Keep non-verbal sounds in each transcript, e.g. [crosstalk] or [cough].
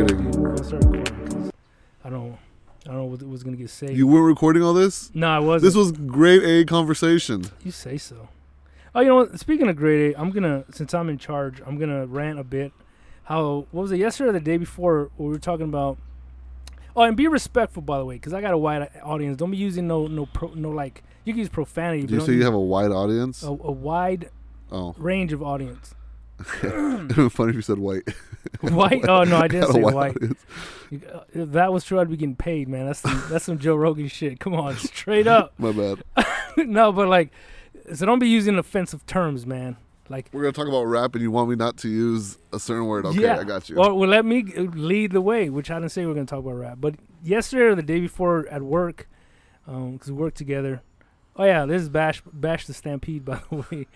concentrating. dude. We're gonna start recording 'cause I don't, I don't know what was gonna get saved. You weren't recording all this. no, I wasn't. This was grade A conversation. You say so. Oh, you know what? Speaking of grade A, I'm gonna since I'm in charge, I'm gonna rant a bit. How what was it yesterday or the day before? We were talking about. Oh, and be respectful, by the way, because I got a wide audience. Don't be using no no pro, no like you can use profanity. But you say you have a wide audience? a, a wide Oh, range of audience. [coughs] it would be funny if you said white. [laughs] White? Oh no, I didn't say white. You- uh, If that was true, I'd be getting paid, man. That's some, that's some Joe Rogan shit. Come on, [laughs] straight up. My bad. [laughs] no, but like, so don't be using offensive terms, man. Like, We're gonna talk about rap, and you want me not to use a certain word. Okay, Yeah. I got you. Well, well, let me lead the way, which I didn't say we are going to talk about rap. But yesterday or the day before at work, because we work together. Oh yeah, this is Bash Bash the Stampede, by the way.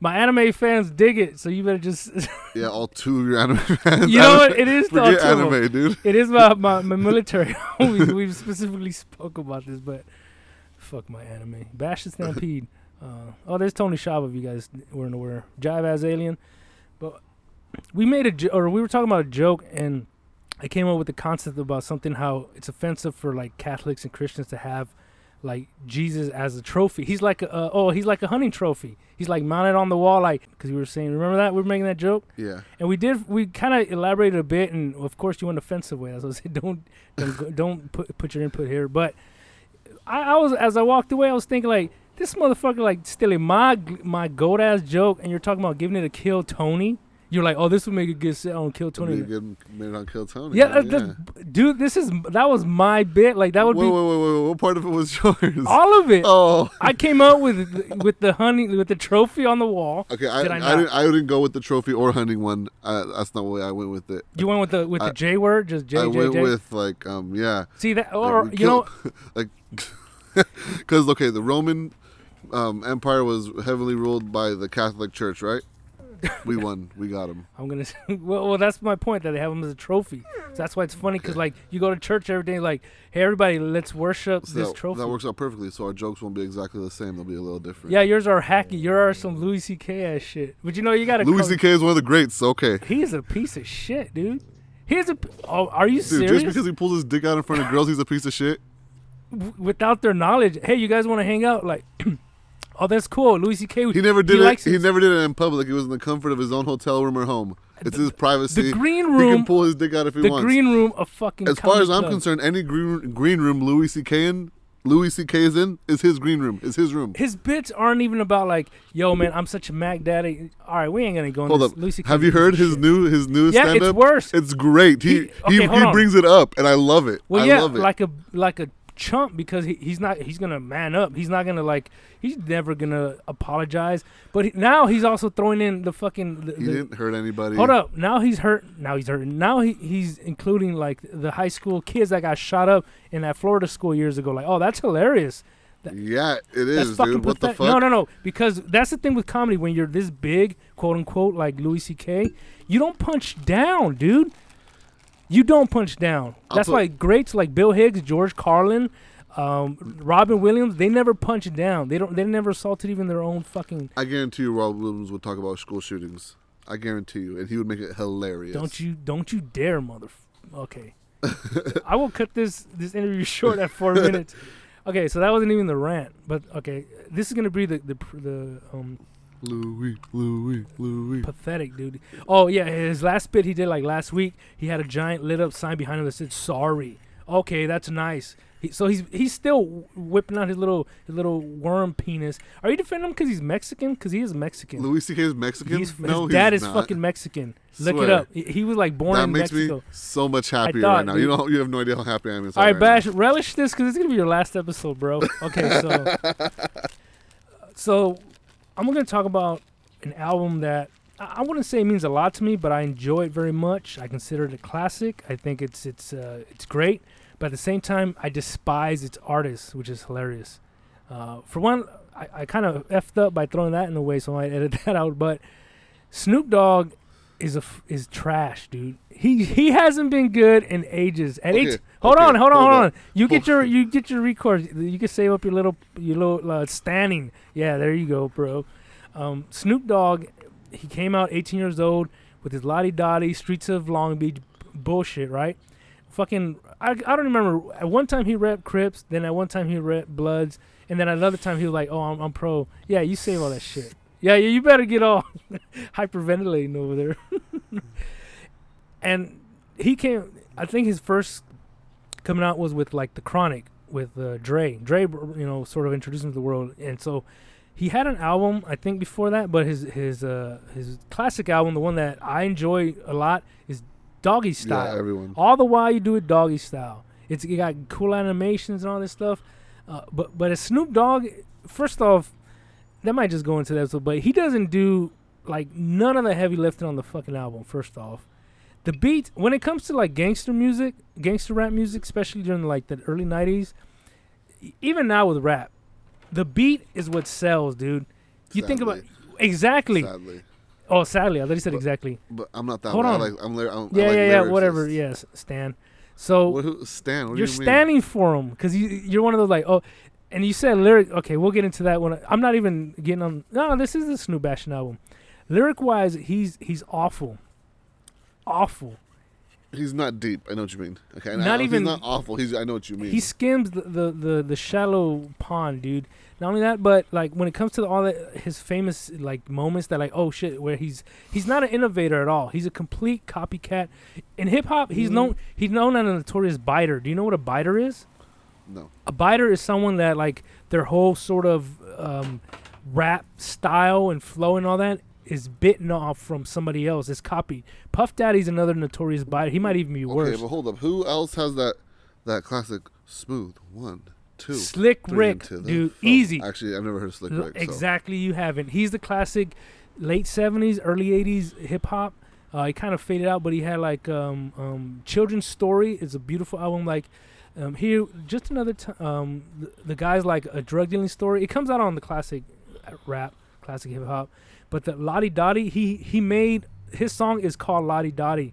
My anime fans dig it, so you better just. [laughs] yeah, all two of your anime fans. you know what? It is the Forget of 'em. anime, dude. It is my my, my [laughs] military. [laughs] we we specifically spoke about this, but fuck my anime. Bash the Stampede. Uh, oh, there's Tony Shaba. If you guys weren't aware, Jive as Alien. But we made a jo- or we were talking about a joke, and I came up with the concept about something how it's offensive for like Catholics and Christians to have like Jesus as a trophy. He's like a uh, oh he's like a hunting trophy. He's like mounted on the wall, like because we were saying. Remember that we were making that joke. Yeah. And we did. We kind of elaborated a bit, and of course, you went offensive way. As I said, [laughs] don't don't don't put put your input here. But I, I was as I walked away, I was thinking like this motherfucker like stealing my my goat ass joke, and you're talking about giving it a kill Tony. You're like, oh, this would make a good set on kill Tony. Tony. Be a good minute on Kill Tony. Yeah, uh, the- dude, this is that was my bit. Like that would wait, be wait, wait, wait. What part of it was yours? all of it. Oh. I came up with with the hunting with the trophy on the wall. Okay, I, Did I I, didn't, I didn't go with the trophy or hunting one. Uh, that's not the way I went with it. You went with the with I- the J word, just J I J went J. with like um yeah, See that, or you know, [laughs] like [laughs] because okay, the Roman um, Empire was heavily ruled by the Catholic Church, right? We won. We got them. I'm gonna. [laughs] well, well, that's my point that they have them as a trophy. So that's why it's funny because like you go to church every day, like, hey everybody, let's worship So this that, trophy. that works out perfectly. So our jokes won't be exactly the same. They'll be a little different. yeah, yours are hacky. Yours are some Louis C.K. ass shit. But you know you gotta. Louis C.K. is one of the greats. Okay, He is a piece of shit, dude. He's a. Oh, are you dude, serious? just because he pulls his dick out in front of girls, he's a piece of shit. W- Without their knowledge, hey, you guys want to hang out? Like, [clears throat] oh, that's cool. Louis C.K. He never did likes it. He never did it in public. It was in the comfort of his own hotel room or home. It's his privacy. The green room. he can pull his dick out if he The wants. green room of fucking. as far as I'm club. concerned, any green green room Louis C.K. in, Louis C.K. is in, is his green room. Is his room. His bits aren't even about like, yo, man, I'm such a Mac Daddy. All right, we ain't gonna go. in Hold this. up. Louis C.K. Have you a heard his shit. new? his new Yeah, stand it's up? worse. It's great. He He- he, okay, he, on. brings it up, and I love it. Well, I yeah, love it. like a like a chump because he, he's not he's gonna man up. He's not gonna like he's never gonna apologize. But he, now he's also throwing in the fucking. The, he the- didn't hurt anybody. hold up, now he's hurt. Now he's hurt. Now he, he's including like the high school kids that got shot up in that Florida school years ago. Like, oh, that's hilarious. Yeah, it is, dude. What the fuck? No, no, no. Because that's the thing with comedy. When you're this big, quote unquote, like Louis C.K., you don't punch down, dude. You don't punch down. That's why greats like Bill Hicks, George Carlin, um, Robin Williams, they never punch down. They don't. They never assaulted even their own fucking. I guarantee you, Robin Williams would talk about school shootings. I guarantee you, and he would make it hilarious. Don't you? Don't you dare, mother. Okay. [laughs] I will cut this this interview [laughs] short at four minutes. Okay, so that wasn't even the rant, but okay, this is gonna be the the the um Louis, Louis, Louis. pathetic, dude. Oh yeah, his last bit he did like last week. He had a giant lit up sign behind him that said "Sorry." Okay, that's nice. He, so he's he's still whipping out his little his little worm penis. Are you defending him because he's Mexican? Because he is Mexican. Louis C.K. is Mexican. He's, no, his dad is not. fucking Mexican. Look it up. He, he was like born That in makes Mexico. me so much happier thought, right now. You dude. don't. You have no idea how happy I am All right, right Bash, relish this because it's gonna be your last episode, bro. Okay, so [laughs] so I'm gonna talk about an album that I wouldn't say it means a lot to me, but I enjoy it very much. I consider it a classic. I think it's it's uh, it's great, but at the same time, I despise its artist, which is hilarious. Uh, for one, I, I kind of effed up by throwing that in the way, so I might edit [laughs] that out. But Snoop Dogg is a is trash, dude. He he hasn't been good in ages. At Okay, eight, hold okay, on, hold on, hold hold on. You get your you get your record. You can save up your little your little uh, standing. Yeah, there you go, bro. Um, Snoop Dogg, he came out 18 years old with his Lodi Dodi Streets of Long Beach bullshit, right? Fucking, I, I don't remember. At one time he read Crips, then at one time he read Bloods, and then another time he was like, "Oh, I'm, I'm pro." Yeah, you save all that shit. Yeah, yeah, you better get all [laughs] hyperventilating over there. [laughs] and he came. I think his first coming out was with like the Chronic with uh, Dre. Dre, you know, sort of introduced him to the world, and so he had an album I think before that, but his his uh his classic album, the one that I enjoy a lot, is Doggy Style. Yeah, everyone. All the while you do it doggy style. It's you got cool animations and all this stuff. Uh, but but as Snoop Dogg, first off, that might just go into that. So, but he doesn't do like none of the heavy lifting on the fucking album. First off, the beat when it comes to like gangster music, gangster rap music, especially during like the early '90s, e- even now with rap, the beat is what sells, dude. You think about Sadly. exactly. Sadly. Oh, sadly, I thought you said But- exactly. But I'm not that Hold way. on. I like, I'm, I'm, Yeah, I like yeah, yeah. Whatever. Yes, Stan. So What, who, Stan, what you're you mean? standing for him because you you're one of those like oh, and you said lyric. Okay, we'll get into that one. I'm not even getting on. No, this is the Snoop Bashing album. Lyric wise, he's he's awful, awful. He's not deep. I know what you mean. Okay, and Not I, even- He's not awful. He's. I know what you mean. He skims the, the the the shallow pond, dude. Not only that, but like when it comes to all that his famous like moments that like oh shit, where he's he's not an innovator at all. He's a complete copycat. In hip hop, he's Mhm. known he's known as a notorious biter. Do you know what a biter is? No. a biter is someone that like their whole sort of um, rap style and flow and all that is bitten off from somebody else. It's copied. Puff Daddy's another notorious biter. He might even be worse. Okay, but hold up. Who else has that that classic smooth one, two, Slick three Rick, dude, phone? easy. Actually, I've never heard of Slick Rick. so- Exactly, you haven't. He's the classic late '70s, early '80s hip hop. Uh, he kind of faded out, but he had like um, um, Children's Story. It's a beautiful album. Like um, here, just another t- um, the, the guy's like a drug dealing story. It comes out on the classic rap, classic hip hop. But the Lodi Dodi, he he made his song is called Lodi Dodi.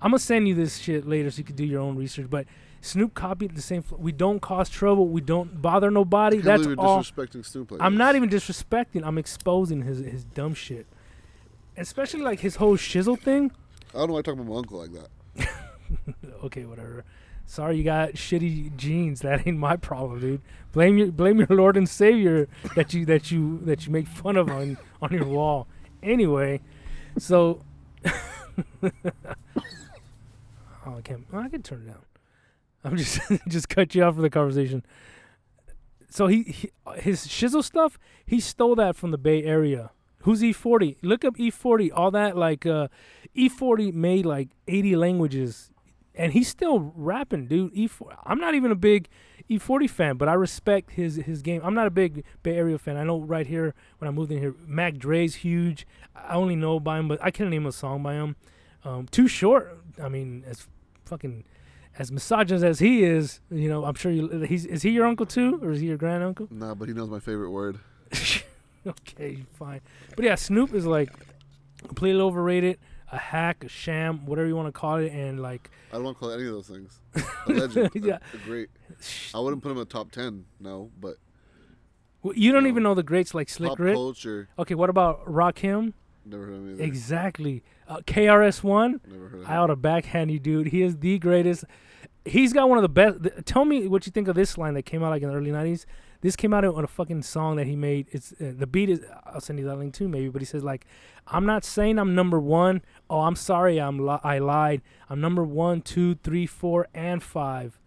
I'm gonna send you this shit later so you can do your own research. But Snoop copied the same. Fl- we don't cause trouble. We don't bother nobody. That's all. disrespecting Snoop like I'm this. not even disrespecting. I'm exposing his his dumb shit, especially like his whole shizzle thing. I don't know why I talk about my uncle like that. [laughs] Okay, whatever. Sorry, you got shitty genes. [laughs] That ain't my problem, dude. Blame your blame your Lord and Savior that you that you that you make fun of on on your wall. Anyway, so [laughs] oh, I can't. Well, I can turn it down. I'm [laughs] just just cut you off for the conversation. So he, he his shizzle stuff. He stole that from the Bay Area. Who's E40? Look up E40. All that like uh, E40 made like 80 languages, and he's still rapping, dude. E4. I'm not even a big E40 fan, but I respect his his game. I'm not a big Bay Area fan. I know right here when I moved in here, Mac Dre's huge. I only know by him, but I can't name a song by him. Um, too short. I mean, as fucking as misogynist as he is, you know, I'm sure you. He's is he your uncle too, or is he your grand uncle? Nah, but he knows my favorite word. [laughs] okay, fine. But yeah, Snoop is like completely overrated, a hack, a sham, whatever you want to call it, and like I don't want to call it any of those things. [laughs] A legend. Yeah. a great. I wouldn't put him in the top ten, no, but w- you don't No. even know the greats like Slick Rick. culture. Okay, what about Rakim? Never heard of him either. Exactly. Uh, KRS One. Never heard of I him. ought to backhand you, dude. He is the greatest. He's got one of the best. th- tell me what you think of this line that came out like in the early '90s. This came out on a fucking song that he made. It's uh, the beat is. I'll send you that link too, maybe. But he says like, "I'm not saying I'm number one. Oh, I'm sorry, I'm li- I lied. I'm number one, two, three, four, and five.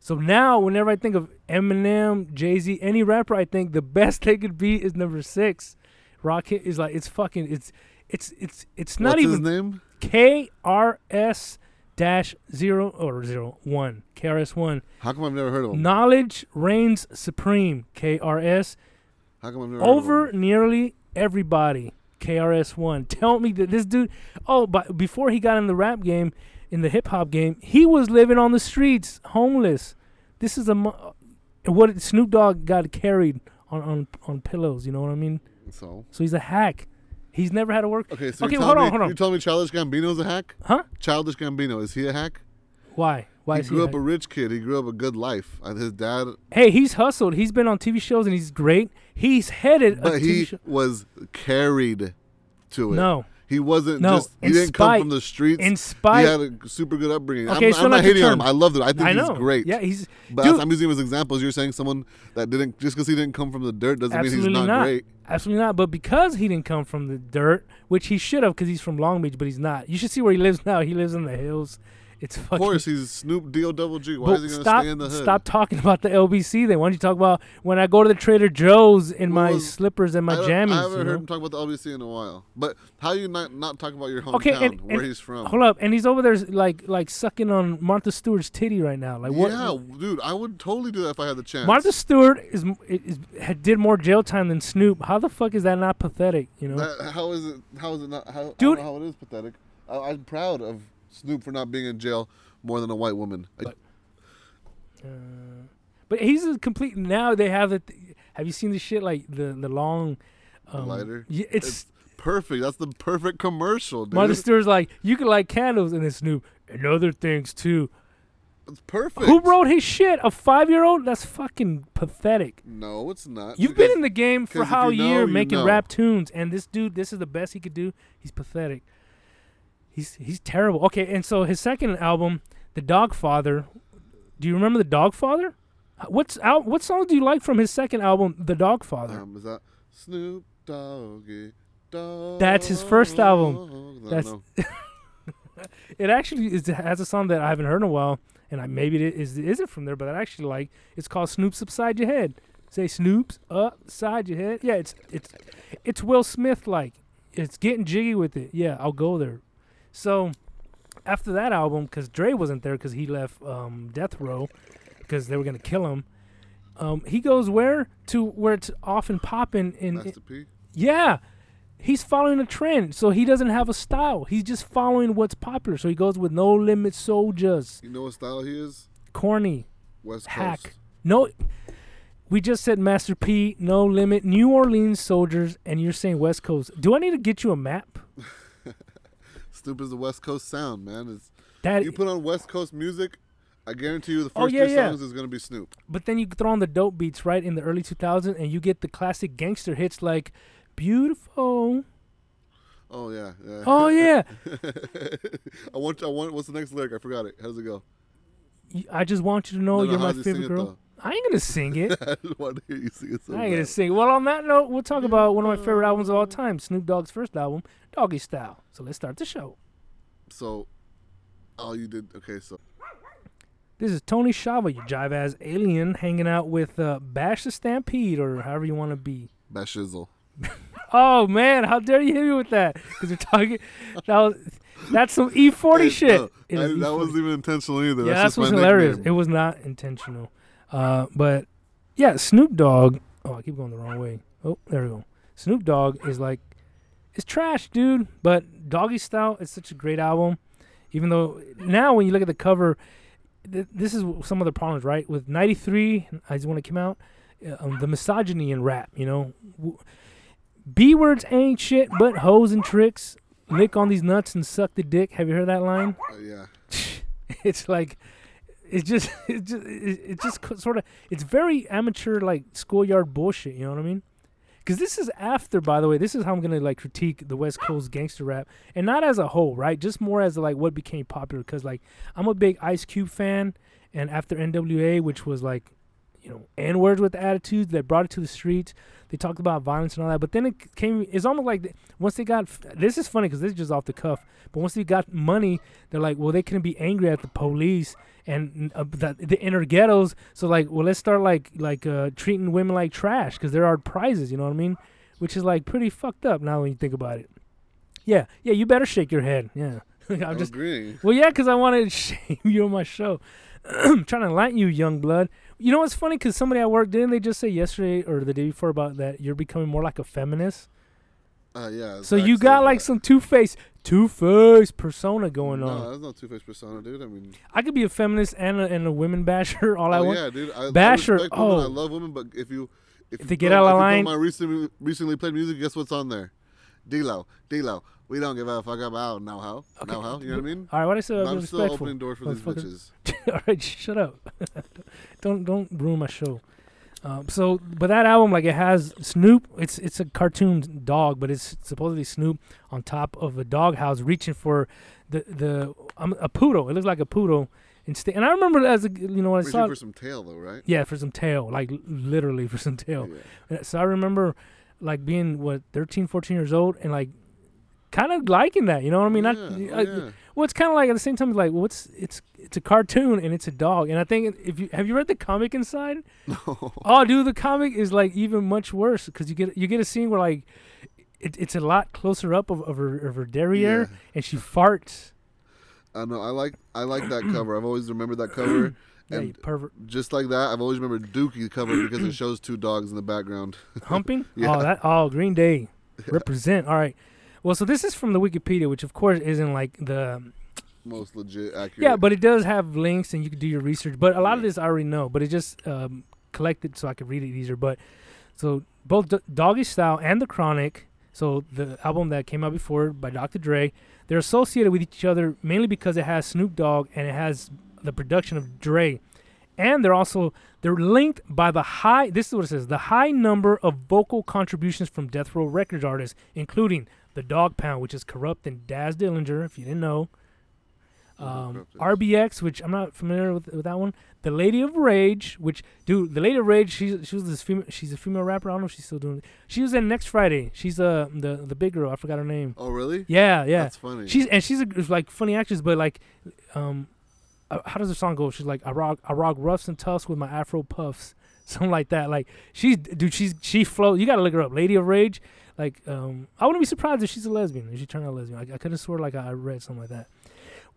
So now, whenever I think of Eminem, Jay Z, any rapper, I think the [laughs] best they could be is number six. Rocket is like it's fucking it's it's it's it's not What's even his name? KRS dash zero or zero one KRS one. How come I've never heard of him? Knowledge reigns supreme. KRS How come I've never over heard of him? nearly everybody. KRS one. Tell me that this dude. Oh, but before he got in the rap game, in the hip hop game, he was living on the streets, homeless. This is a uh, what Snoop Dogg got carried on on on pillows. You know what I mean? So So he's a hack. He's never had to work. okay, so Okay, you're hold telling on, me, hold on. You're telling me Childish Gambino's a hack? Huh? Childish Gambino is he a hack? Why? Why he is grew he? up hack? a rich kid. He grew up a good life. Uh, His dad, Hey, he's hustled. He's been on TV shows and he's great. He's headed a but he show. was carried to it. No, He wasn't No, just. He didn't come from the streets. In he had a super good upbringing. Okay, I'm, so I'm not hating on him. I love it. I think I he's great. Yeah, he's But dude, I'm using him as examples. You're saying someone that didn't just because he didn't come from the dirt doesn't mean he's not, not. great. Absolutely not. But because he didn't come from the dirt, which he should have, because he's from Long Beach, but he's not. You should see where he lives now. He lives in the hills. It's Of course, he's Snoop D O double G. Why is he gonna stop, stay in the hood? stop talking about the LBC. Then why don't you talk about when I go to the Trader Joe's in my Well, slippers and my I, jammies? I haven't you know? heard him talk about the LBC in a while. But how you not not talk about your hometown, Okay, and- where and- he's from? Hold up, and he's over there like like sucking on Martha Stewart's titty right now. Like what? Yeah, dude, I would totally do that if I had the chance. Martha Stewart is, is had did more jail time than Snoop. How the fuck is that not pathetic? You know? That- how is it? How is it not? How, I don't Dude- know how it is pathetic. I, I'm proud of Snoop for not being in jail more than a white woman. But- Uh, but he's a complete. Now they have it. Have you seen the shit like the the long? The Um, lighter? Yeah, it's, perfect. That's the perfect commercial, dude. Martha Stewart's like you can light candles and then Snoop and other things too. it's perfect. Who wrote his shit? A five year old? That's fucking pathetic. No, it's not. You've because- been in the game for how you know, year you making know. rap tunes, and this dude, this is the best he could do. He's pathetic. He's he's terrible. Okay, and so his second album, The Dog Father. Do you remember The Dog Father? What's out? What song do you like from his second album, The Dog Father? Um, is that Snoop Doggy Dogg? That's his first album. That's-. [laughs] It actually is, has a song that I haven't heard in a while, and I maybe it is is it from there, but I actually like. It's called "Snoops Upside Your Head." Say "Snoops Upside Your Head." Yeah, it's it's it's Will Smith like. It's getting jiggy with it. Yeah, I'll go there. So after that album, because Dre wasn't there because he left um, Death Row because they were gonna kill him. Um, he goes where to where it's often popping in, Master P. yeah. He's following a trend, so he doesn't have a style. He's just following what's popular. So he goes with No Limit Soldiers, You know what style he is? corny, West Hack. Coast. no. We just said Master P, No Limit, New Orleans Soldiers, and you're saying West Coast. Do I need to get you a map? [laughs] Snoop is the West Coast sound, man. It's, That, you put on West Coast music, I guarantee you the oh, first Oh, yeah, three yeah. songs is gonna be Snoop. but then you throw on the dope beats right in the early 2000s, and you get the classic gangster hits like "Beautiful." Oh yeah, yeah. Oh yeah, [laughs] I want. I want. What's the next lyric? I forgot it. How does it go? I just want you to know No, no, you're my does he sing favorite it, girl. Though? I ain't gonna sing it. [laughs] I just want to hear you sing it so I ain't gonna bad. sing. Well, on that note, we'll talk about one of my favorite albums of all time, Snoop Dogg's first album, Doggy Style. So let's start the show. So, oh, you did. Okay, so This is Tony Shava, you jive ass alien, hanging out with uh, Bash the Stampede, or however you want to be. Bashizzle. [laughs] Oh man, how dare you hit me with that? Because we're talking. That was, that's some E40 Hey, shit. no, It I- that wasn't even intentional either. yeah, that's that's just what's my hilarious. nickname. It was not intentional. Uh, but yeah, Snoop Dogg. Oh, I keep going the wrong way. Oh, there we go. Snoop Dogg is like, it's trash, dude. But Doggy Style is such a great album. Even though now when you look at the cover, th- this is some of the problems, right? With '93, I just want to come out, uh, um, the misogyny in rap. You know, B words ain't shit but hoes and tricks. Lick on these nuts and suck the dick. Have you heard that line? Uh, yeah. [laughs] it's like it's just it just [laughs] it just sort of it's very amateur like schoolyard bullshit you know what i mean? Because this is after by the way this is how i'm gonna like critique the west coast gangster rap and not as a whole right? Just more as like what became popular because like i'm a big ice cube fan and after nwa which was like you know n words with attitudes that brought it to the streets they talked about violence and all that but then it came it's almost like once they got this is funny because this is just off the cuff but once they got money they're like, well, they couldn't be angry at the police and uh, the, the inner ghettos. So like, well, let's start like like uh, treating women like trash because there are prizes. You know what I mean? Which is like pretty fucked up now when you think about it. Yeah, yeah. You better shake your head. Yeah, [laughs] I'm just agreeing. well, yeah, because I wanted to [laughs] shame you on my show. I'm [clears throat] trying to enlighten you, young blood. You know what's funny? Because somebody at work didn't they just say yesterday or the day before about that you're becoming more like a feminist. Uh, yeah. So you got like that. some two face, two face persona going on. No, that's not two faced persona, dude. I mean, I could be a feminist and a, and a women basher [laughs] all I oh want. yeah, dude. I, Basher, I respect women. I oh. love women, but if you if, If you they get out of if you go line- my recently recently played music, guess what's on there? D-Lo, D-Lo. We don't give a fuck about now how, Okay. now how. You know what I mean? All right, what I said, I'm still opening doors for these bitches. [laughs] all right, shut up. [laughs] don't don't ruin my show. Um, so, but that album, like, it has Snoop. It's it's a cartoon dog, but it's supposedly Snoop on top of a doghouse reaching for the the um, a poodle. It looks like a poodle. Instead, and I remember as a you know when I Reaching saw for some tail though, right? yeah for some tail, like literally for some tail. Yeah. Uh, So I remember like being what 13, 14 years old and like kind of liking that. You know what I mean? Yeah, I- oh, yeah. well, it's kind of like at the same time, like, what's it's it's a cartoon and it's a dog, and I think if you have you read the comic inside, [laughs] No. oh, dude, the comic is like even much worse because you get you get a scene where like it, it's a lot closer up of, of her of her derriere, Yeah. and she farts. I know. I like. I like that cover. I've always remembered that cover. [clears throat] Yeah, And pervert. just like that, I've always remembered Dookie cover because it [clears throat] shows two dogs in the background. [laughs] Humping? Yeah. Oh, that oh Green Day represent. All right. Well, so this is from the Wikipedia, which of course isn't like the Most legit, accurate. yeah, but it does have links and you can do your research. But a lot of this I already know, but it just um, collected so I could read it easier. But so both D- Doggy Style and The Chronic, so the album that came out before by Dr. Dre, they're associated with each other mainly because it has Snoop Dogg and it has the production of Dre. And they're also they're linked by the high this is what it says, the high number of vocal contributions from Death Row Records artists, including the Dog Pound, which is Kurupt and Daz Dillinger, if you didn't know. Um, RBX, which I'm not familiar with, with that one. The Lady of Rage, which dude, the Lady of Rage, she's she was this female. She's a female rapper. I don't know if she's still doing. it. She was in Next Friday. She's uh the the big girl. I forgot her name. Oh really? Yeah, yeah. That's funny. She's and she's a like funny actress, but like, um, uh, how does the song go? She's like I rock I rock roughs and toughs with my Afro puffs, [laughs] something like that. Like she's dude, she's she flows. You gotta look her up. Lady of Rage. Like um, I wouldn't be surprised if she's a lesbian. If she turned out lesbian, I, I could have swore like I read something like that.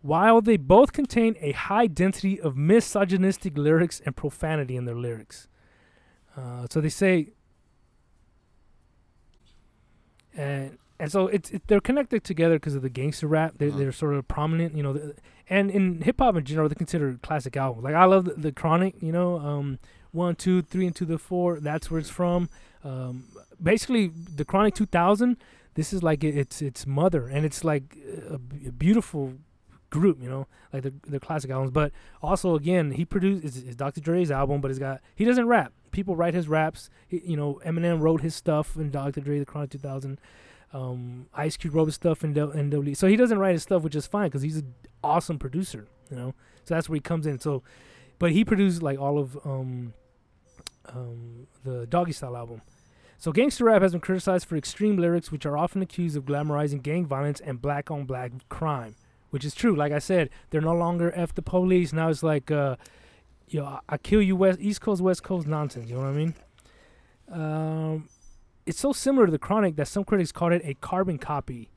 While they both contain a high density of misogynistic lyrics and profanity in their lyrics, uh, so they say, and and so it's it, they're connected together because of the gangster rap. They're, Uh-huh. they're sort of prominent, you know. The, and in hip hop in general, they're considered classic albums. Like I love the, the Chronic, you know, um, one, two, three, and to the four. That's where it's from. Um, basically, the Chronic 2000. This is like it, it's its mother, and it's like a beautiful group, you know, like the the classic albums. But also, again, he produced it's, it's Dr. Dre's album, but it's got he doesn't rap. People write his raps. He, you know, Eminem wrote his stuff in Dr. Dre, the Chronic 2000. Um, Ice Cube wrote stuff in Del-. So he doesn't write his stuff, which is fine because he's an awesome producer, you know. So that's where he comes in. So, but he produced like all of um, um, the Doggy Style album. So gangster rap has been criticized for extreme lyrics, which are often accused of glamorizing gang violence and black on black crime, which is true. Like I said, they're no longer f the police. Now it's like, uh, yo, I, I kill you, West East Coast West Coast nonsense. You know what I mean? Um, it's so similar to the Chronic that some critics called it a carbon copy.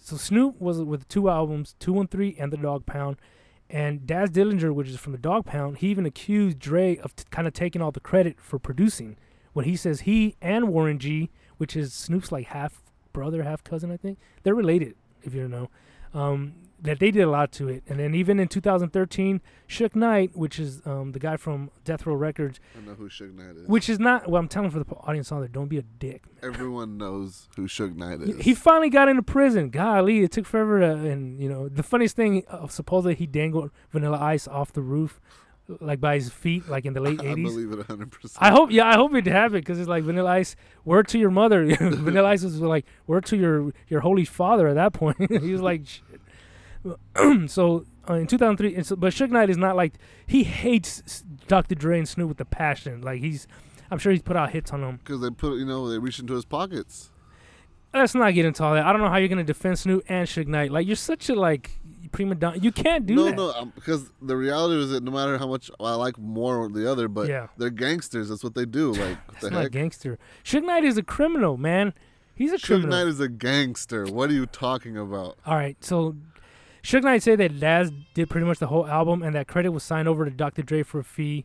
So Snoop was with two albums, 213 and The Dog Pound. And Daz Dillinger, which is from The Dog Pound, he even accused Dre of t- kind of taking all the credit for producing. When he says he and Warren G, which is Snoop's like half brother, half cousin, I think, they're related, if you don't know, um, that they did a lot to it. And then even in 2013, Suge Knight, which is um, the guy from Death Row Records, I know who Suge Knight is. which is not, well, I'm telling for the audience on there, don't be a dick. Everyone knows who Suge Knight is. He finally got into prison. Golly, it took forever to, and you know, the funniest thing, uh, supposedly he dangled Vanilla Ice off the roof, like by his feet, like in the late '80s. [laughs] I 80s. believe it 100%. I hope, yeah, I hope it happened because it's like Vanilla Ice. Word to your mother. [laughs] Vanilla Ice was like word to your your holy father at that point. [laughs] he was like, shit. [clears throat] so uh, in 2003, and so, but Suge Knight is not like he hates Dr. Dre and Snoop with a passion. Like he's, I'm sure he's put out hits on them. Because they put, you know, they reach into his pockets. Let's not get into all that. I don't know how you're gonna defend Snoop and Suge Knight. Like you're such a like prima donna. You can't do no, that. no, um, because the reality is that no matter how much I like more or the other, but Yeah. they're gangsters. That's what they do. [laughs] Like, what It's the not heck? gangster. Suge Knight is a criminal, man. He's a Suge criminal. Knight is a gangster. What are you talking about? All right, so Suge Knight said that Daz did pretty much the whole album, and that credit was signed over to Dr. Dre for a fee.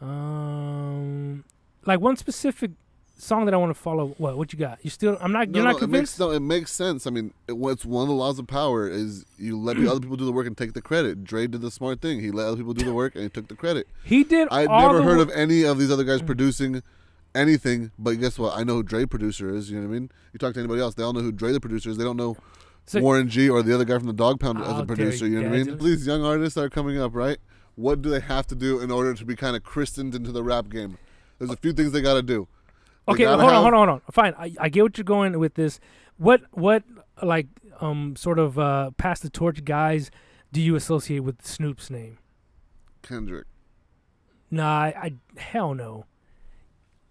Um, like one specific song that I want to follow. What? What you got? You still? I'm not. No, you're no, not it makes convinced. no, it makes sense. I mean, it, what's one of the laws of power is you let the [clears throat] other people do the work and take the credit. Dre did the smart thing. He let other people do the work and he took the credit. he did. I'd never heard of any of these other guys Mm. producing anything, but guess what? I know who Dre producer is. You know what I mean? You talk to anybody else, they all know who Dre the producer is. They don't know So- Warren G or the other guy from the Dog Pound as a producer. you know what I mean? These young artists are coming up, right? What do they have to do in order to be kind of christened into the rap game? There's a few things they gotta do. They Okay, hold on, have- hold on, hold on. Fine, I, I get what you're going with this. What what like um sort of uh pass the torch guys do you associate with Snoop's name? Kendrick. Nah, I, I hell no.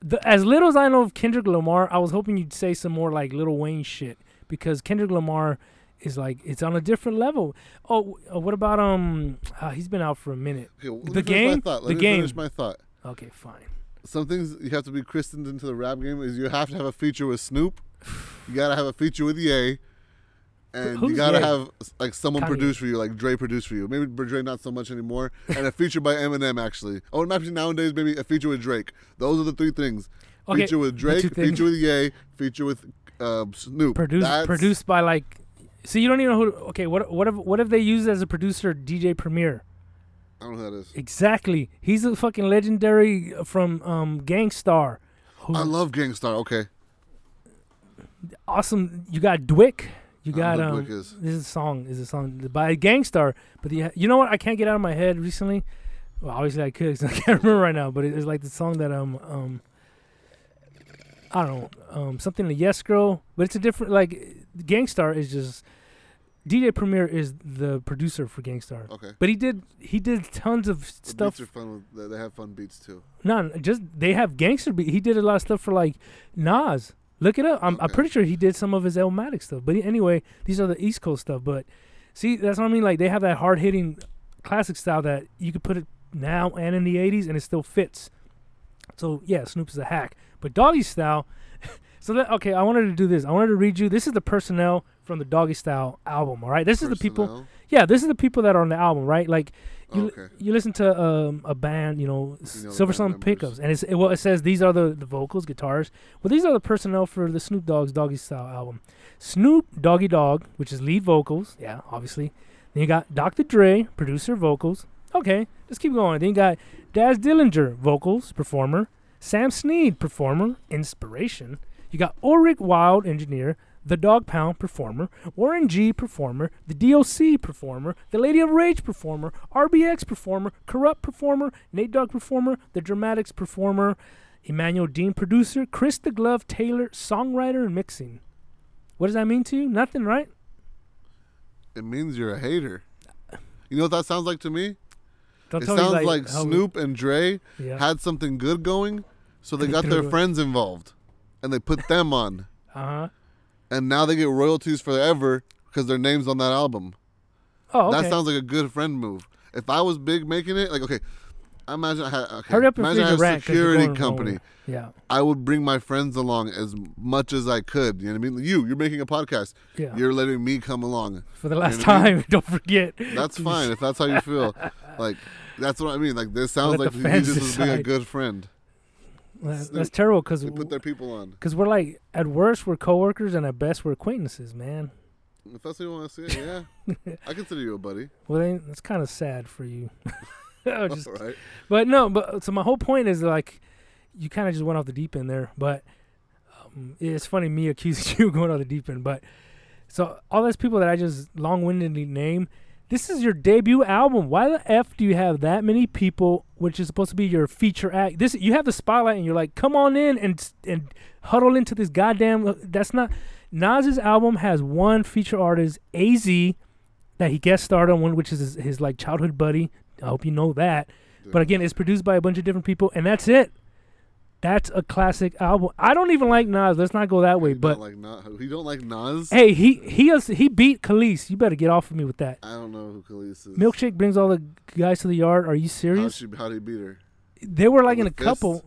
The, as little as I know of Kendrick Lamar, I was hoping you'd say some more like Little Wayne shit because Kendrick Lamar is like it's on a different level. Oh, uh, what about um? Uh, he's been out for a minute. Okay, well, The me game? My thought. Let The me game. finish my thought. Okay, fine. Some things you have to be christened into the rap game is you have to have a feature with Snoop. You gotta have a feature with Ye. And Who's you gotta Ye? have like someone Kanye. produce for you, like Dre produce for you. Maybe Dre not so much anymore. And a feature by Eminem actually. Oh, and actually nowadays maybe a feature with Drake. Those are the three things. Okay, feature with Drake, feature with Ye, feature with uh, Snoop. Produced That's- produced by like. So you don't even know who. Okay, what what if what if they use as a producer DJ Premier? I don't know who that is. Exactly. He's a fucking legendary from um Gang Starr. Who, I love Gang Starr. Okay. awesome. You got Dwick. You got um. is. This is a song. Is a song by Gang Starr. But the, you know what? I can't get out of my head recently. Well, obviously I could. 'cause I can't [laughs] remember right now. But it- it's like the song that um um. I don't know um something to Yes Girl, but it's a different like Gang Starr is just DJ Premier is the producer for Gang Starr, Okay. but he did he did tons of The stuff. beats are fun. With, they- have fun beats too. No, just they have gangster beat. He did a lot of stuff for like Nas. Look it up. I'm, I'm pretty sure he did some of his Illmatic stuff. But anyway, these are the East Coast stuff. But see, that's what I mean. Like they have that hard hitting classic style that you could put it now and in the '80s and it still fits. So yeah, Snoop is a hack. But Doggy Style. [laughs] so that okay, I wanted to do this. I wanted to read you. This is the personnel from the Doggy Style album. All right, this is the people. Yeah, this is the people that are on the album. Right, like you, Okay. you listen to um, a band, you know, You know Silversun Pickups, and it's it, well, it says these are the, the vocals, guitars. Well, these are the personnel for the Snoop Dogg's Doggy Style album. Snoop Doggy Dogg, which is lead vocals, yeah, obviously. Then you got Dr. Dre, producer vocals. Okay, let's keep going. Then you got Daz Dillinger, vocals, performer. Sam Sneed, performer, inspiration. You got Ulrich Wild, engineer. The Dog Pound, performer. Warren G, performer. The DOC, performer. The Lady of Rage, performer. RBX, performer. Kurupt, performer. Nate Dogg, performer. The Dramatics, performer. Emmanuel Dean, producer. Chris the Glove Taylor, songwriter and mixing. What does that mean to you? Nothing, right? It means you're a hater. You know what that sounds like to me? Don't it tell me sounds like, how- Snoop and Dre Yeah. had something good going, so they They got their it. [laughs] friends involved, and they put them on, Uh huh. and now they get royalties forever because their names on that album. Oh, okay. That sounds like a good friend move. If I was big making it, like okay, I imagine I had okay, Hurry up imagine I had a rant 'cause you're security company. yeah. I would bring my friends along as much as I could. You know what I mean? You, you're making a podcast. Yeah. You're letting me come along. For the last what I mean? time, [laughs] don't forget. That's fine if that's how you feel. [laughs] Like that's what I mean. Like this sounds Let like he just was being a good friend. That's, that's terrible because They put their people on. Because we're like, at worst, we're coworkers, and at best, we're acquaintances, man. If that's what you want to say, yeah, [laughs] I consider you a buddy. Well, then, that's kind of sad for you. [laughs] Just- All right. but no, but so my whole point is like, you kind of just went off the deep end there. But um, it's funny me [laughs] accusing you of going off the deep end. But so all those people that I just long-windedly name, this is your debut album. Why the f do you have that many people, which is supposed to be your feature act? This you have the spotlight, and you're like, come on in and and huddle into this goddamn. uh, That's not. Nas's album has one feature artist, Az, that he guest starred on one, which is his, his like childhood buddy. I hope you know that. But again, it's produced by a bunch of different people, and that's it. That's a classic album. I don't even like Nas. Let's not go that way. You But don't like Nas. You don't like Nas? hey, he he has, he beat Kelis. You better get off of me with that. I don't know who Kelis is. Milkshake brings all the guys to the yard. Are you serious? How did he beat her? They were like in a couple.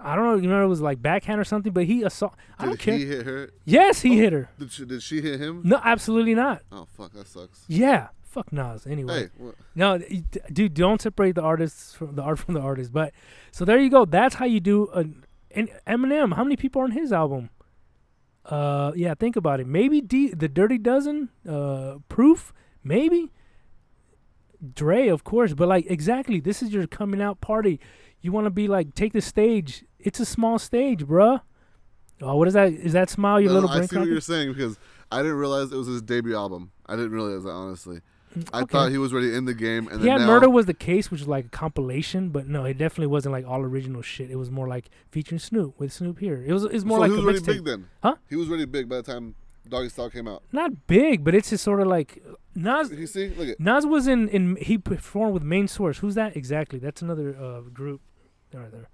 I don't know. You know, it was like backhand or something. But he assault. I Did don't care. he hit her? yes, he Oh. hit her. Did she, did she hit him? No, absolutely not. Oh fuck, that sucks. Yeah, fuck Nas. Anyway, Hey, no, dude, don't separate the artists from the art from the artist. But so there you go. That's how you do a. And Eminem, how many people are on his album? Uh, yeah, think about it. Maybe D, the Dirty Dozen, uh, Proof, maybe. Dre, of course, but like exactly, this is your coming out party. You want to be like, take the stage. It's a small stage, bruh. Oh, what is that? Is that smile your No, little I see what you're saying because I didn't realize it was his debut album. I didn't realize that honestly. I Okay. thought he was already in the game, and had now, Murder was the case, which was like a compilation, but no, it definitely wasn't like all original shit. It was more like featuring Snoop with Snoop here. It was it's more so like he was already big then. Huh? He was already big by the time Doggy Style came out. Not big, but it's just sort of like Nas. You see, look at Nas was in in he performed with Main Source. Who's that exactly? That's another uh, group. Right there.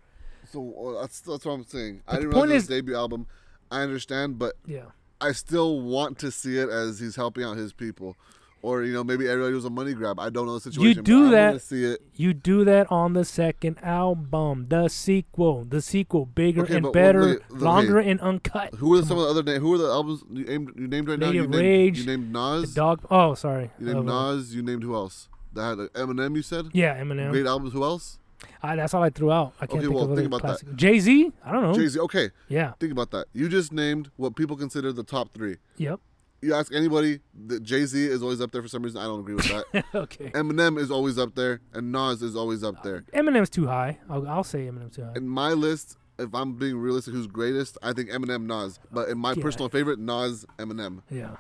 so uh, that's that's what I'm saying. But I didn't realize is- his debut album. I understand, but Yeah. I still want to see it as he's helping out his people, or you know maybe everybody was a money grab. I don't know the situation. You do but that- I want see it. You do that on the second album, the sequel, the sequel, bigger Okay, and better, at- look, longer and uncut. Who are some of the other names? Who are the albums you named, you named right now? You of named, Rage, You named The Nas. dog. Oh, sorry. You named Nas. You named who else? That had like, Eminem. You said Yeah, Eminem. great albums. Who else? I, that's all I threw out. I can't Okay, think well, of think about that. Jay Z. I don't know. Jay Z. Okay, Yeah. think about that. You just named what people consider the top three. Yep. You ask anybody, Jay Z is always up there for some reason. I don't agree with that. [laughs] okay. Eminem is always up there, and Nas is always up there. Uh, Eminem's too high. I'll, I'll say Eminem's too high. In my list, if I'm being realistic, who's greatest? I think Eminem, Nas. But in my Yeah. personal favorite, Nas, Eminem. Yeah.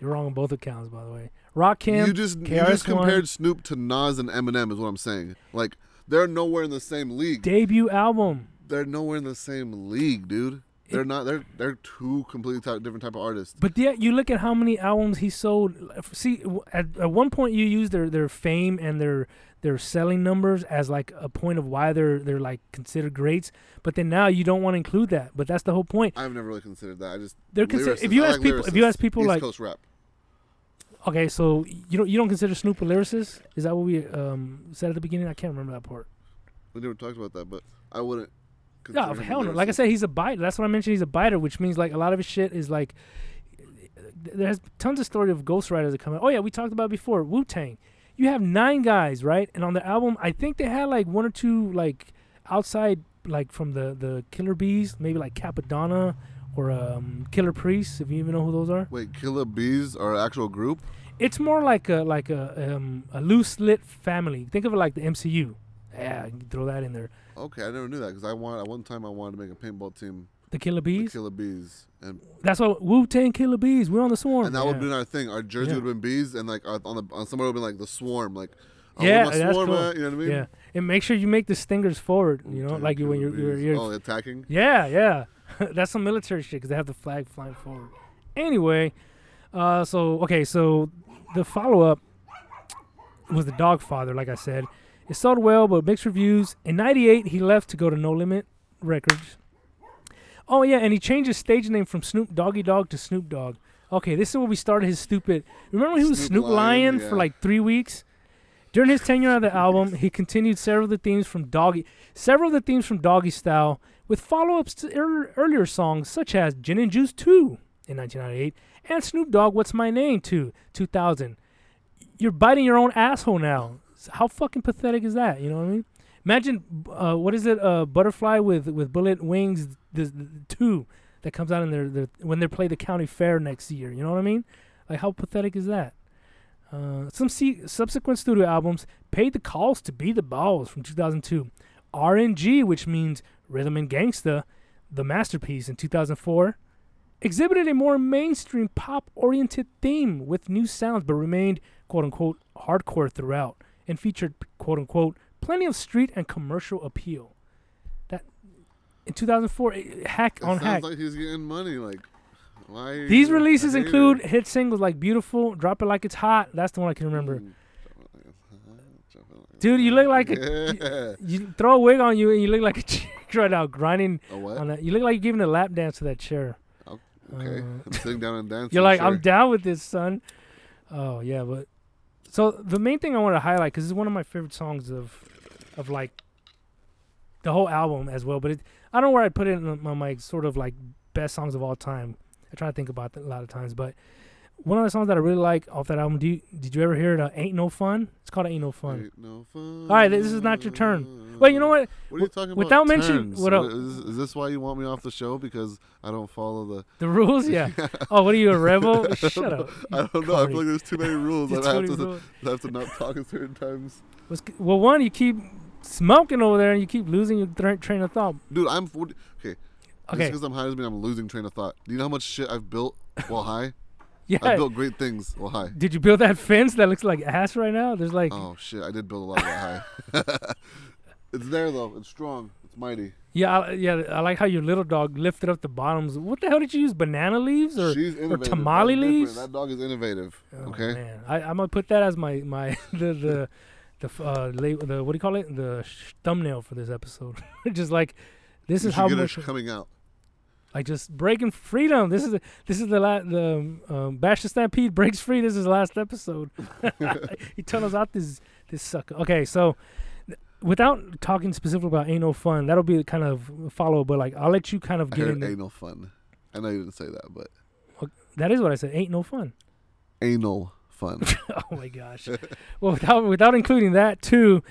You're wrong on both accounts, by the way. Rakim. you just you just compared Snoop to Nas and Eminem, is what I'm saying. Like they're nowhere in the same league. debut album. they're nowhere in the same league, dude. They're not. They're they're two completely different type of artists. But yeah, you look at how many albums he sold. See, at, at one point, you use their, their fame and their their selling numbers as like a point of why they're they're like considered greats. But then now you don't want to include that. But that's the whole point. I've never really considered that. I just They're considered. If you ask like people, if you ask people East like, Coast rap. okay, so you don't you don't consider Snoop a lyricist? Is that what we um, said at the beginning? I can't remember that part. We never talked about that, but I wouldn't. Yeah, consider hell no. Like I said, he's a biter. That's what I mentioned. He's a biter, which means like a lot of his shit is like. There's tons of story of ghostwriters that come out. Oh yeah, we talked about it before Wu Tang. You have nine guys, right? And on the album, I think they had like one or two like outside, like from the the Killer Bees, maybe like Cappadonna or um, Killah Priests, if you even know who those are. Wait, Killer Bees are an actual group? It's more like a like a um, a loose lit family. Think of it like the MCU. Yeah, you can throw that in there. Okay, I never knew that because I want at one time I wanted to make a paintball team, The Killer Bees. the Bees. Killer Bees, and That's what Wu Tang Killer Bees. We're on the swarm. and that yeah. would have been our thing. Our jersey Yeah. would have been bees, and like uh, on the on somewhere would have been like the swarm, like oh, Yeah, my that's swarm cool. at? You know what I mean? Yeah, and make sure you make the stingers forward. You know, Okay, like you when you're, you're, you're oh attacking. yeah, yeah. [laughs] That's some military shit because they have the flag flying forward. Anyway, uh, so okay, so the follow up was the Dog Father. Like I said, it sold well, but mixed reviews. In '98, he left to go to No Limit Records. Oh yeah, and he changed his stage name from Snoop Doggy Dogg to Snoop Dogg. Okay, this is where we started his stupid. Remember when he was Snoop Snoop Lion, Lion, for like three weeks? During his tenure on the [laughs] album, he continued several of the themes from Doggy, several of the themes from Doggy Style, with follow-ups to ear- earlier songs such as Gin and Juice 2 in 1998 and Snoop Dogg What's My Name 2 2000. You're biting your own asshole now. How fucking pathetic is that? You know what I mean? Imagine uh, what is it? Uh, Butterfly with with bullet wings. The, the two that comes out in their, their when they play the county fair next year. You know what I mean? Like how pathetic is that? Uh, some subsequent studio albums paid the calls to be the balls from 2002. RNG, which means Rhythm and Gangsta, the masterpiece in 2004, exhibited a more mainstream pop oriented theme with new sounds but remained quote unquote hardcore throughout and featured quote unquote plenty of street and commercial appeal. That in 2004, eh, hack It on sounds hack. like he's getting money. Like why? These releases include hit singles like Beautiful, Drop It Like It's Hot. That's the one I can remember. Mm. Dude, you look like a. Yeah. You throw a wig on you and you look like a [laughs] chick right now grinding A what? on that. You look like you're giving a lap dance to that chair. Okay, Uh, I'm sitting down and dancing. [laughs] You're like, I'm down with this, son. Oh yeah, but so the main thing I want to highlight because it's one of my favorite songs of, of like, the whole album as well. But it, I don't know where I'd put it in my, my sort of like best songs of all time. I try to think about that a lot of times, but one of the songs that I really like off that album. Do you, did you ever hear it? Uh, Ain't no fun. It's called Ain't no fun. Ain't no fun. All right, this is not your turn. Wait, you know what? What are you talking about? without mentioning- what up? Is, is this why you want me off the show? Because I don't follow the. The rules, yeah. [laughs] oh, what are you, a rebel? [laughs] Shut up. I don't know. I feel like there's too many [laughs] rules. That I have to, rules. I have to not talk at certain times. Well, one, you keep smoking over there and you keep losing your train of thought. Dude, I'm 40. Okay. Just because I'm high doesn't mean I'm losing train of thought. Do you know how much shit I've built while high? [laughs] Yeah. I built great things. Well, hi. Did you build that fence that looks like ass right now? There's like Oh shit! I did build a lot of that high. [laughs] it's there though. It's strong. It's mighty. yeah, I, yeah. I like how your little dog lifted up the bottoms. What the hell did you use? Banana leaves or? Innovative. tamale leaves? That dog is innovative. Oh, okay. man, I, I'm gonna put that as my my [laughs] the the the uh the what do you call it? The sh- thumbnail for this episode. just like this You is how much coming out. Like just breaking freedom. This is the, this is the la- the um, Vash the Stampede breaks free. This is the last episode. [laughs] he turned us out this this sucker. Okay, so th- without talking specifically about ain't no fun, that'll be kind of follow. But like I'll let you kind of I get heard into anal fun. I know you didn't say that, but that is what I said. Ain't no fun. anal fun. [laughs] oh my gosh. well, without without including that too,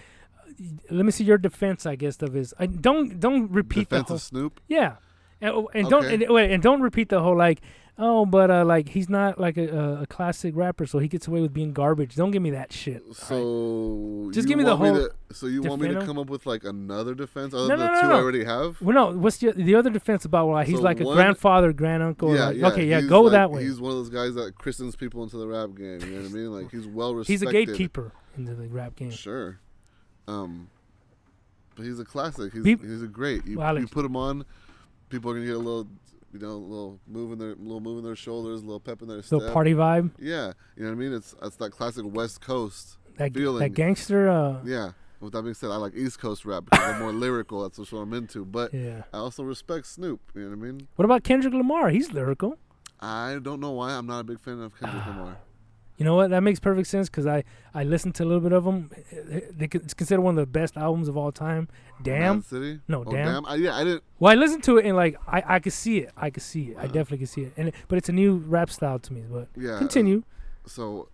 let me see your defense. I guess of his. I don't don't repeat Defense the whole. of Snoop. Yeah, and, oh, and don't Okay. and, wait, and don't repeat the whole like. Oh, but uh, like he's not like a, a, classic rapper, so he gets away with being garbage. Don't give me that shit. all right? So Just give me the whole to- so you want me to come up with like another defense other No, than no, the no, two no. I already have? Well, no. What's the the other defense about? Why he's So like a grandfather, granduncle. yeah, like, yeah. okay, yeah, go like- that way. He's one of those guys that christens people into the rap game. You know what I mean? Like he's well respected. He's a gatekeeper into the rap game. Sure. Um, but he's a classic. He's Peop- he's a great. You, Well, you put him on, people are gonna get a little, you know, a little moving their, little moving their shoulders, a little pep in their step. Little party vibe. Yeah, you know what I mean. It's it's that classic West Coast. That Feeling. that gangster. Uh, Yeah. With that being said, I like East Coast rap because I'm more [laughs] lyrical. That's what I'm into. But yeah. I also respect Snoop. You know what I mean? What about Kendrick Lamar? He's lyrical. I don't know why I'm not a big fan of Kendrick [sighs] Lamar. You know what? That makes perfect sense because I I listened to a little bit of them. It's considered one of the best albums of all time. Damn. No, oh, damn. I, yeah, I didn't. Well, I listened to it and like I I could see it. I could see it. I definitely could see it. And it- but it's a new rap style to me. But Yeah. continue. So,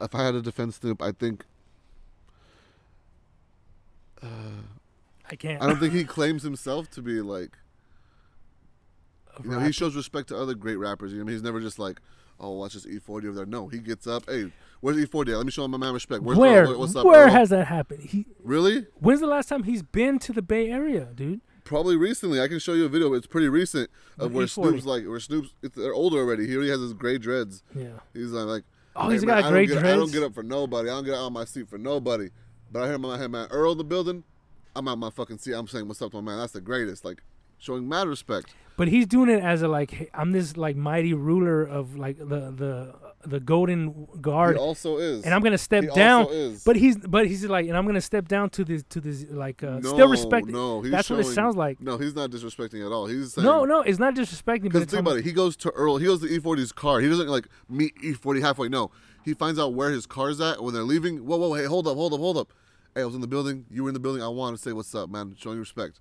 if I had to defend Snoop, I think. Uh, I can't. I don't think he claims himself to be like. You know, he shows respect to other great rappers. You know, what I mean? he's never just like, oh, watch this E40 over there. No, he gets up. Hey, where's E40? at? Let me show him my man respect. Where's where Earl? What's up? where Earl? has that happened? He really? when's the last time he's been to the Bay Area, dude? Probably recently. I can show you a video. It's pretty recent of where E40. Snoop's like, where Snoop's it's, they're older already. He already has his gray dreads. Yeah. He's uh, like, Oh, "Hey, he's man, got great get- I don't get up for nobody. I don't get out of my seat for nobody. But I hear my man, Earl in the building. I'm out my fucking seat. I'm saying, what's up to my man? That's the greatest. Like, showing mad respect. But he's doing it as a like I'm this like mighty ruler of like the the the golden guard, He also is. and I'm gonna step he down. Also is. But he's but he's like, and I'm gonna step down to this to this like uh, no, still respect. No, he's That's what it sounds like. No, he's not disrespecting at all. He's saying, No, no, it's not disrespecting. But Because think about it. He goes to Earl. He goes to E40's car. He doesn't like meet E40 halfway. No, he finds out where his car's at when they're leaving. Whoa, whoa, hey, hold up, hold up, hold up. Hey, I was in the building. You were in the building. I want to say what's up, man. Showing respect.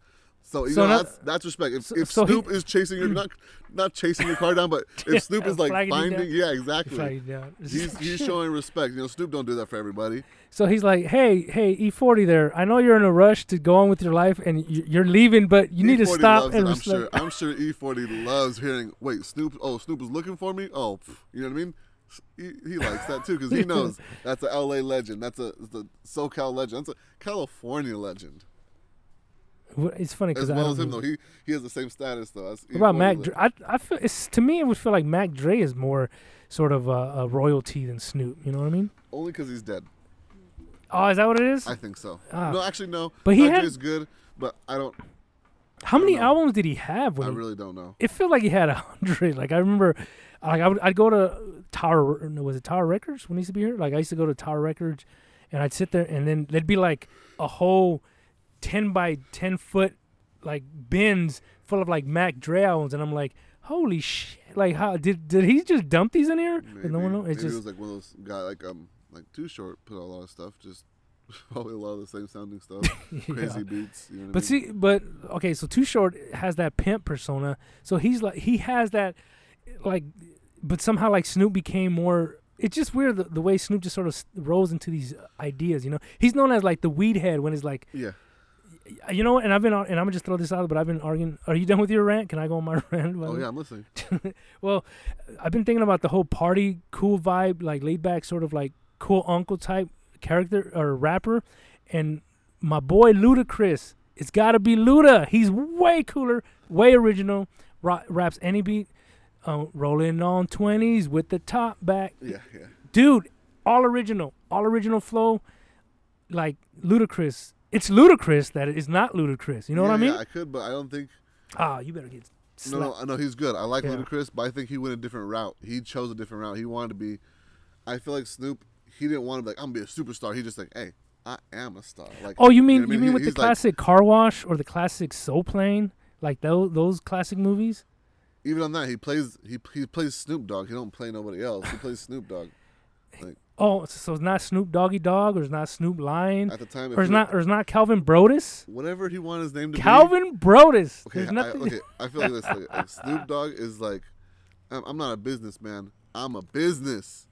So you So know not- that's that's respect. If, so- if so he- Snoop is chasing your not not chasing your car down, but [laughs] if Snoop is like finding, yeah, exactly. He's [laughs] he's showing respect. You know, Snoop don't do that for everybody. So he's like, "Hey, hey, E40, there. I know you're in a rush to go on with your life, and you're leaving, but you need to stop and it, I'm sure. I'm sure E40 loves hearing. Wait, Snoop. Oh, Snoop is looking for me. Oh, you know what I mean? He, he likes that too because he [laughs] knows that's a LA legend. That's a, it's a SoCal legend. That's a California legend. It's funny because As well I as him know. though, he he has the same status though. As What about Mac? Dre? I I feel it's to me it would feel like Mac Dre is more sort of a, a royalty than Snoop. You know what I mean? Only because he's dead. Oh, is that what it is? I think so. Ah. No, actually no. But he Mac had- Dre's good, but I don't. How I don't many know. albums did he have? When I really don't know. it felt like he had a hundred. [laughs] Like I remember, like I would I'd go to Tower. Was it Tower Records when he used to be here? Like I used to go to Tower Records, and I'd sit there, and then there'd be like a whole ten by ten foot like bins full of like Mac Dre albums, and I'm like, holy shit! Like how did did he just dump these in here? Maybe, no one know. It's just it was like one of those guy like um like Too Short put out a lot of stuff. Just [laughs] probably a lot of the same sounding stuff. [laughs] yeah. Crazy beats. You know But I mean? see, but okay, so Too Short has that pimp persona. So he's like he has that, like, but somehow like Snoop became more. It's just weird the, the way Snoop just sort of rose into these ideas. You know, he's known as like the weed head when it's like, yeah. You know, what? and I've been and I'm gonna just throw this out, but I've been arguing. Are you done with your rant? Can I go on my [laughs] rant? by the Oh yeah, I'm listening. [laughs] well, I've been thinking about the whole party cool vibe, like laid back, sort of like cool uncle type character or rapper, and my boy Ludacris. It's got to be Luda. He's way cooler, way original. Ra- raps any beat. uh, rolling on twenties with the top back, Yeah, yeah. dude. All original, all original flow, like ludicrous. It's ludicrous that it is not ludicrous. You know what I mean? Yeah, I could, but I don't think. Ah, you better get No, slapped. no, I know he's good. I like Yeah. Ludacris, but I think he went a different route. He chose a different route. He wanted to be. I feel like Snoop. He didn't want to be like I'm gonna be a superstar. He just like, hey, I am a star. Like, Oh, you mean know what I you mean? mean He- with the he's like- classic Car Wash or the classic Soul Plane, like those those classic movies? even on that, he plays. He he plays Snoop Dogg. He don't play nobody else. He plays Snoop Dogg. Oh, so it's not Snoop Doggy Dogg or it's not Snoop Lion At the time, or it's not or it's not Calvin Broadus. whatever he wanted his name to be. Calvin Broadus. Okay, There's I, okay. I feel like this. Like, Snoop Dogg is like, I'm, I'm not a businessman. I'm a business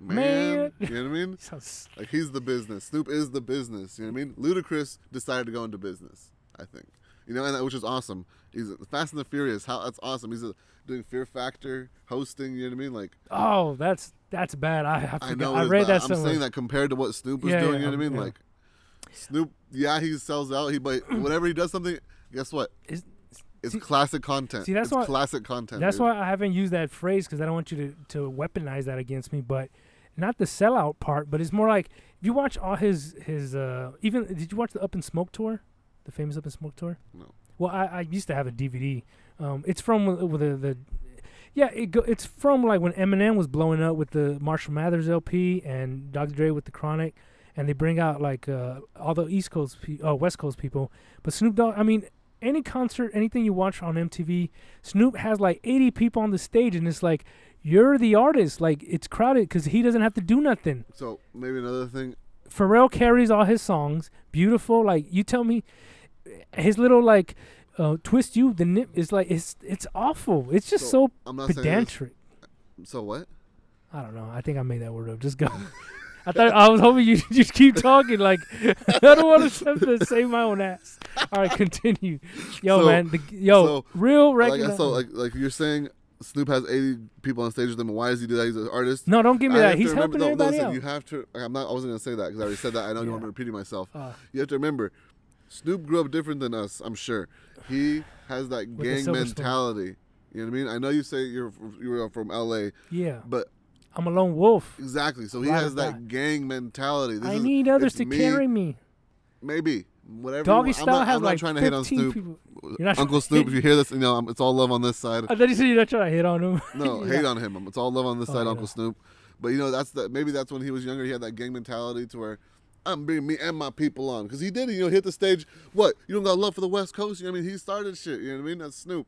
man. Man. You know what I mean? [laughs] Sounds- Like he's the business. Snoop is the business. You know what I mean? Ludacris decided to go into business. I think. You know, and that, which is awesome. He's Fast and the Furious. How that's awesome. He's uh doing Fear Factor, hosting. You know what I mean? Like oh, that's that's bad. I I. I know. I read that I'm somewhere. saying that compared to what Snoop was Yeah, doing. yeah, you know what I mean? yeah. Like Snoop. Yeah, he sells out. He but [clears throat] whenever he does something, guess what? It's see- classic content. see, that's it's why- classic content. That's dude. why I haven't used that phrase because I don't want you to, to weaponize that against me. But not the sellout part, but it's more like if you watch all his his uh even did you watch the Up in Smoke tour, the famous Up in Smoke tour? No. Well, I, I used to have a DVD. Um, it's from uh, with the, the yeah it go, it's from like when Eminem was blowing up with the Marshall Mathers LP and Dr. Dre with the Chronic, and they bring out like uh, all the East Coast, pe- oh West Coast people. But Snoop Dogg, I mean, any concert, anything you watch on MTV, Snoop has like 80 people on the stage, and it's like you're the artist. Like it's crowded because he doesn't have to do nothing. So maybe another thing. Pharrell carries all his songs, beautiful. Like you tell me, his little like uh, twist you the nip is like it's it's awful. It's just so, I'm not pedantic. So what? I don't know. I think I made that word up. Just go. [laughs] I thought I was hoping you just keep talking. Like [laughs] I don't want to have to save my own ass. All right, continue. Yo, So- man. The, yo, so, real Like regular. I so like like you're saying, Snoop has 80 people on stage with him. Why does he do that? He's an artist. no, don't give me I that. He's remember- helping no, everybody listen, out. You have to. I'm not. I wasn't gonna say that because I already said that. I know you want Yeah. me repeating myself. Uh, You have to remember, Snoop grew up different than us. I'm sure. He has that With the gang silver mentality. You know what I mean? I know you say you're you were from LA, yeah, but I'm a lone wolf. exactly. So he or has that die. gang mentality. This I is- need others it's to me, carry me. Maybe whatever. Doggy you want. style I'm not, has I'm like not trying to hate on 15 Snoop. people. You're not Uncle Snoop, if you hear this, you know um, it's all love on this side. I thought you said you're not trying to hit on him. No, [laughs] hate on him. It's all love on this Oh, side, yeah. Uncle Snoop. But you know, that's the maybe that's when he was younger. He had that gang mentality to where I'm bringing me and my people on because he did. You know, hit the stage. What you don't got love for the West Coast? You know what I mean? He started shit. You know what I mean? That's Snoop.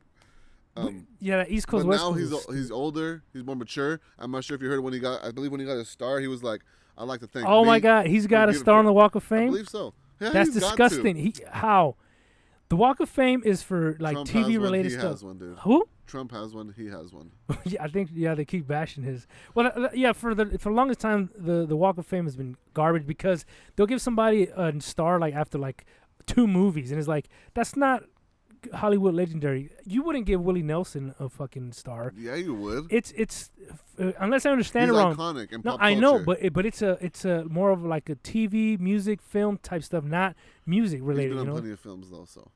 Um, Yeah, that East Coast but West now Coast. he's he's older. He's more mature. I'm not sure if you heard when he got. I believe when he got a star, he was like, "I like to thank." Oh my. God, he's got a star on the Walk of Fame. I believe so. Yeah, That's he's got to. disgusting. He how? The Walk of Fame is for like Trump TV related stuff. one, dude. Who? Trump has one. He has one. [laughs] yeah, I think yeah they keep bashing his. Well, uh, yeah, for the for the longest time the the Walk of Fame has been garbage because they'll give somebody a star like after like two movies and it's like that's not Hollywood legendary. You wouldn't give Willie Nelson a fucking star. Yeah, you would. It's it's uh, unless I understand He's it wrong. iconic in No, I know, but it, but it's a it's a more of like a TV, music, film type stuff, not music he's related. been You on know, plenty of films though. So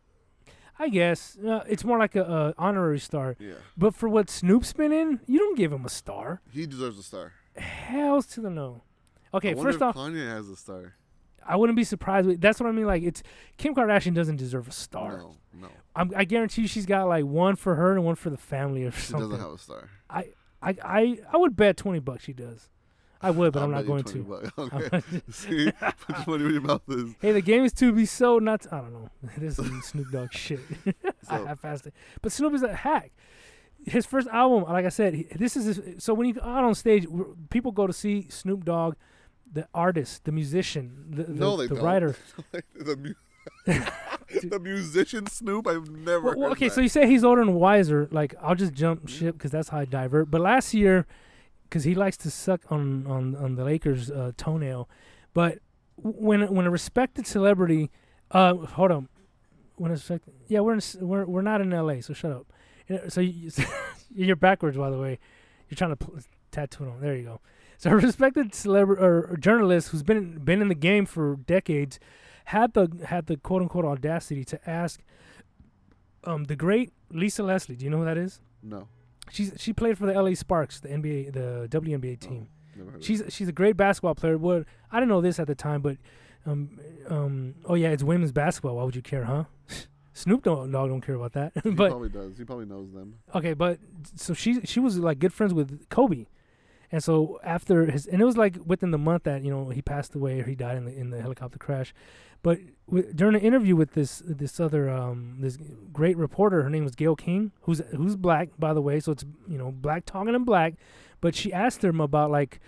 I guess uh, it's more like a, a honorary star. yeah, But for what Snoop's been in, you don't give him a star. he deserves a star. Hells to the no. Okay, first off, Kanye has a star. I wouldn't be surprised. With, that's what I mean. Like, it's Kim Kardashian doesn't deserve a star. No, no, I'm, I guarantee you, she's got like one for her and one for the family or she something. doesn't have a star. I, I, I, I would bet twenty bucks she does. I would, but I'll I'm not going to. bucks. [laughs] Okay. [laughs] See, put your money where your mouth is. Hey, the game is to be so not. I don't know. [laughs] this is Snoop Dogg shit. I So- have fasted, but Snoop is a hack. His first album, like I said, he, this is his, so when you go out on stage, people go to see Snoop Dogg, the artist, the musician, the, the, No, they the don't. writer. the, mu- the musician Snoop. I've never. Well, okay, that. so you say he's older and wiser. Like I'll just jump ship because that's how I divert. But last year, because he likes to suck on on on the Lakers' uh, toenail, but when when a respected celebrity, uh, hold on, when a respected, yeah, we're in, we're we're not in L.A., so shut up. So you, [laughs] you're backwards, by the way. You're trying to pl- tattoo it on. There you go. So a respected celebrity or, or journalist who's been been in the game for decades had the had the quote unquote audacity to ask um the great Lisa Leslie. Do you know who that is? no. She's she played for the LA Sparks, the NBA, the WNBA team. Never heard of She's she's a great basketball player. What I didn't know this at the time, but um um oh yeah, it's women's basketball. Why would you care, huh? [laughs] Snoop don't, don't care about that. it. [laughs] He probably does. He probably knows them. okay, but so she she was like good friends with Kobe, and so after his and it was like within the month that you know he passed away or he died in the in the helicopter crash, but w- during an interview with this this other um this great reporter, her name was Gayle King, who's who's black by the way, so it's you know black talking and black, but she asked him about like.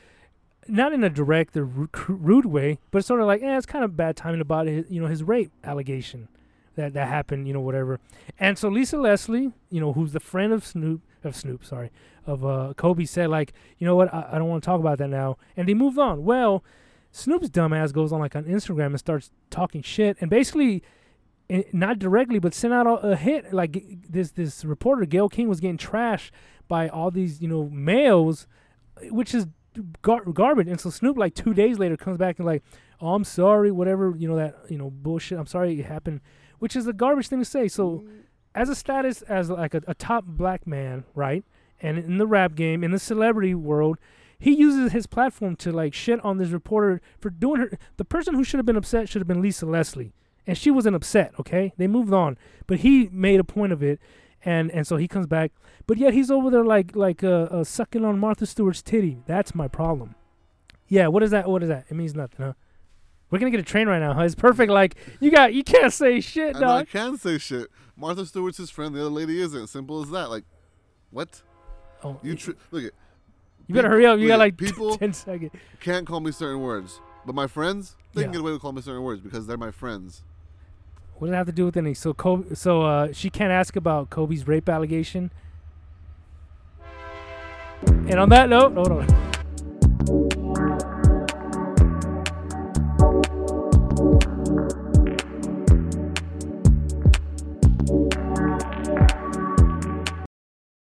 Not in a direct or ru- rude way, but sort of like, eh, it's kind of bad timing about his, you know, his rape allegation that that happened, you know, whatever. And so Lisa Leslie, you know, who's the friend of Snoop, of Snoop, sorry, of uh, Kobe, said like, you know what, I, I don't want to talk about that now, and they moved on. Well, Snoop's dumbass goes on like on Instagram and starts talking shit, and basically, eh, not directly, but sent out a, a hit. Like this this reporter Gayle King was getting trashed by all these you know males, which is gar- garbage. And so Snoop like two days later comes back and like, oh, I'm sorry, whatever, you know that you know bullshit. I'm sorry it happened, which is a garbage thing to say. So as a status as like a, a top black man, right? And in the rap game, in the celebrity world, he uses his platform to like shit on this reporter for doing her. The person who should have been upset should have been Lisa Leslie, and she wasn't upset. Okay, they moved on, but he made a point of it, and and so he comes back, but yet he's over there like like uh, uh sucking on Martha Stewart's titty. That's my problem. Yeah, what is that? What is that? It means nothing, huh? We're gonna get a train right now, huh? It's perfect. Like you got, you can't say shit, And I dog. can say shit. Martha Stewart's his friend. The other lady isn't. Simple as that. Like, what? Oh, You tr- look it. You better hurry up. You got like [laughs] people 10 seconds. can't call me certain words, but my friends they can Yeah. get away with calling me certain words because they're my friends. What does it have to do with anything? So Kobe, so uh, she can't ask about Kobe's rape allegation. And on that note, hold on.